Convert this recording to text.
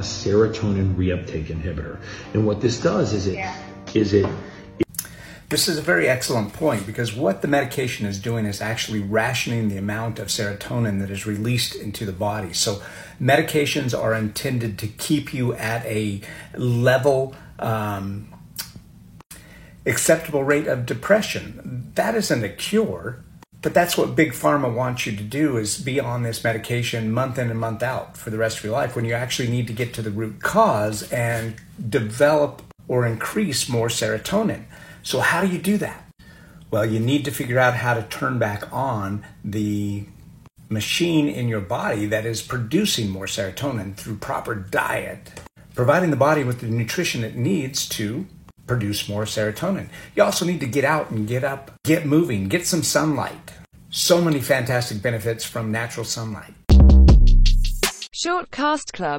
a serotonin reuptake inhibitor. And what this does is it Yeah. is it This is a very excellent point because what the medication is doing is actually rationing the amount of serotonin that is released into the body. So, medications are intended to keep you at a level, um, acceptable rate of depression. That isn't a cure, but that's what big pharma wants you to do is be on this medication month in and month out for the rest of your life when you actually need to get to the root cause and develop or increase more serotonin. So how do you do that? Well, you need to figure out how to turn back on the machine in your body that is producing more serotonin through proper diet, providing the body with the nutrition it needs to produce more serotonin. You also need to get out and get up, get moving, get some sunlight. So many fantastic benefits from natural sunlight. Shortcast Club